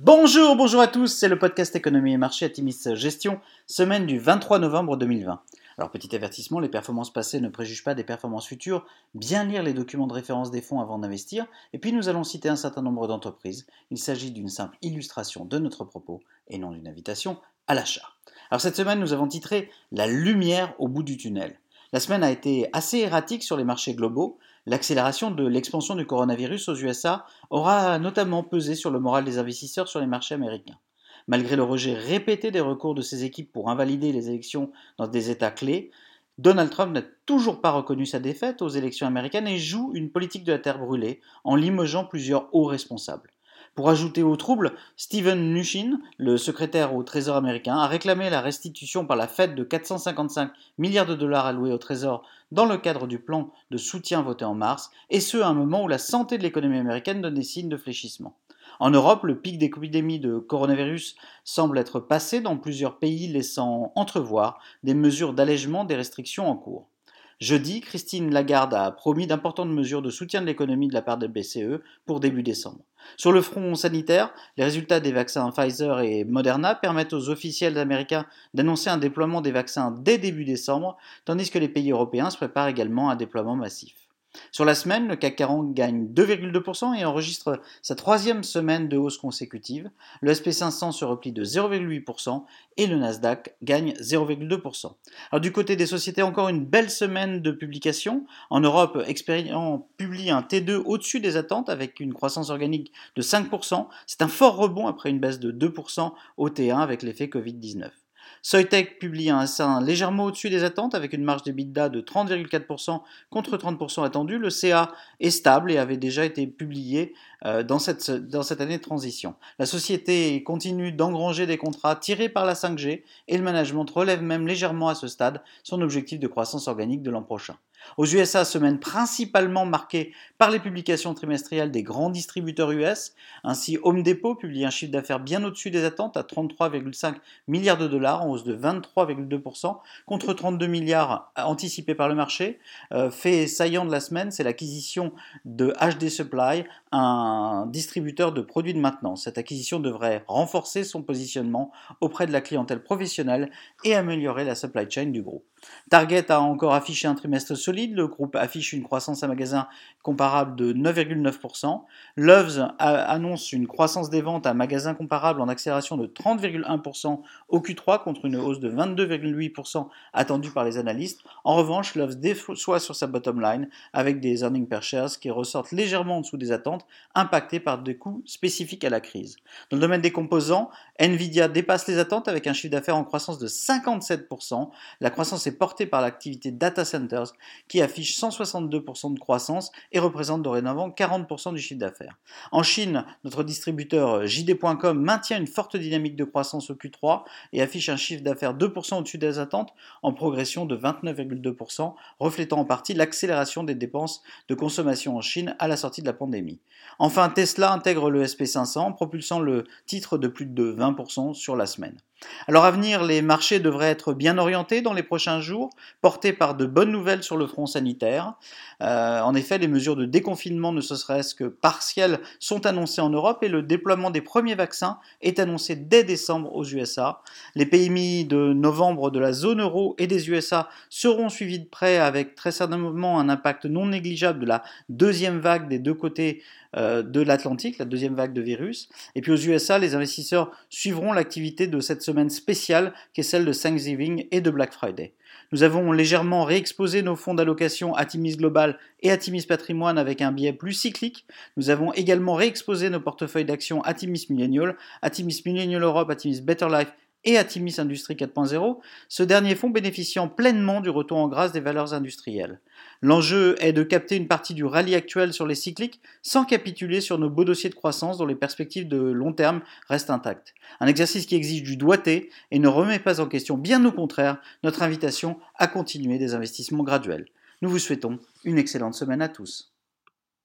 Bonjour, bonjour à tous, c'est le podcast Économie et Marché Atimis Gestion, semaine du 23 novembre 2020. Alors petit avertissement, les performances passées ne préjugent pas des performances futures, bien lire les documents de référence des fonds avant d'investir, et puis nous allons citer un certain nombre d'entreprises. Il s'agit d'une simple illustration de notre propos et non d'une invitation à l'achat. Alors cette semaine, nous avons titré La lumière au bout du tunnel. La semaine a été assez erratique sur les marchés globaux. L'accélération de l'expansion du coronavirus aux USA aura notamment pesé sur le moral des investisseurs sur les marchés américains. Malgré le rejet répété des recours de ses équipes pour invalider les élections dans des États clés, Donald Trump n'a toujours pas reconnu sa défaite aux élections américaines et joue une politique de la terre brûlée en limogeant plusieurs hauts responsables. Pour ajouter au trouble, Steven Mnuchin, le secrétaire au Trésor américain, a réclamé la restitution par la Fed de 455 milliards de dollars alloués au Trésor dans le cadre du plan de soutien voté en mars, et ce à un moment où la santé de l'économie américaine donne des signes de fléchissement. En Europe, le pic d'épidémie de coronavirus semble être passé dans plusieurs pays, laissant entrevoir des mesures d'allègement des restrictions en cours. Jeudi, Christine Lagarde a promis d'importantes mesures de soutien de l'économie de la part de BCE pour début décembre. Sur le front sanitaire, les résultats des vaccins Pfizer et Moderna permettent aux officiels américains d'annoncer un déploiement des vaccins dès début décembre, tandis que les pays européens se préparent également à un déploiement massif. Sur la semaine, le CAC 40 gagne 2,2% et enregistre sa troisième semaine de hausse consécutive. Le SP500 se replie de 0,8% et le Nasdaq gagne 0,2%. Alors du côté des sociétés, encore une belle semaine de publication. En Europe, Experian publie un T2 au-dessus des attentes avec une croissance organique de 5%. C'est un fort rebond après une baisse de 2% au T1 avec l'effet Covid-19. Soitec publie un sein légèrement au-dessus des attentes avec une marge d'EBITDA de 30,4% contre 30% attendu. Le CA est stable et avait déjà été publié euh, dans cette année de transition. La société continue d'engranger des contrats tirés par la 5G et le management relève même légèrement à ce stade son objectif de croissance organique de l'an prochain. Aux USA, semaine principalement marquée par les publications trimestrielles des grands distributeurs US. Ainsi, Home Depot publie un chiffre d'affaires bien au-dessus des attentes à 33,5 milliards de dollars en hausse de 23,2% contre 32 milliards anticipés par le marché. Euh, fait saillant de la semaine, c'est l'acquisition de HD Supply, un distributeur de produits de maintenance. Cette acquisition devrait renforcer son positionnement auprès de la clientèle professionnelle et améliorer la supply chain du groupe. Target a encore affiché un trimestre solide, le groupe affiche une croissance à magasin comparable de 9,9%. Loves annonce une croissance des ventes à magasin comparable en accélération de 30,1% au Q3 contre une hausse de 22,8% attendue par les analystes. En revanche, Loves déçoit sur sa bottom line avec des earnings per shares qui ressortent légèrement en dessous des attentes, impactés par des coûts spécifiques à la crise. Dans le domaine des composants, Nvidia dépasse les attentes avec un chiffre d'affaires en croissance de 57%. La croissance est portée par l'activité data centers qui affiche 162% de croissance et représente dorénavant 40% du chiffre d'affaires. En Chine, notre distributeur JD.com maintient une forte dynamique de croissance au Q3 et affiche un chiffre d'affaires 2% au-dessus des attentes en progression de 29,2%, reflétant en partie l'accélération des dépenses de consommation en Chine à la sortie de la pandémie. Enfin, Tesla intègre le SP500, propulsant le titre de plus de 20% sur la semaine. Alors à venir, les marchés devraient être bien orientés dans les prochains jours, portés par de bonnes nouvelles sur le front sanitaire. Euh, en effet, les mesures de déconfinement, ne serait-ce que partielles, sont annoncées en Europe et le déploiement des premiers vaccins est annoncé dès décembre aux USA. Les PMI de novembre de la zone euro et des USA seront suivis de près avec très certainement un impact non négligeable de la deuxième vague des deux côtés de l'Atlantique, la deuxième vague de virus. Et puis aux USA, les investisseurs suivront l'activité de cette semaine spéciale qui est celle de Thanksgiving et de Black Friday. Nous avons légèrement réexposé nos fonds d'allocation Atimis Global et Atimis Patrimoine avec un biais plus cyclique. Nous avons également réexposé nos portefeuilles d'actions Atimis Millennial, Atimis Millennial Europe, Atimis Better Life et Atimis Industrie 4.0, ce dernier fonds bénéficiant pleinement du retour en grâce des valeurs industrielles. L'enjeu est de capter une partie du rallye actuel sur les cycliques sans capituler sur nos beaux dossiers de croissance dont les perspectives de long terme restent intactes. Un exercice qui exige du doigté et ne remet pas en question, bien au contraire, notre invitation à continuer des investissements graduels. Nous vous souhaitons une excellente semaine à tous.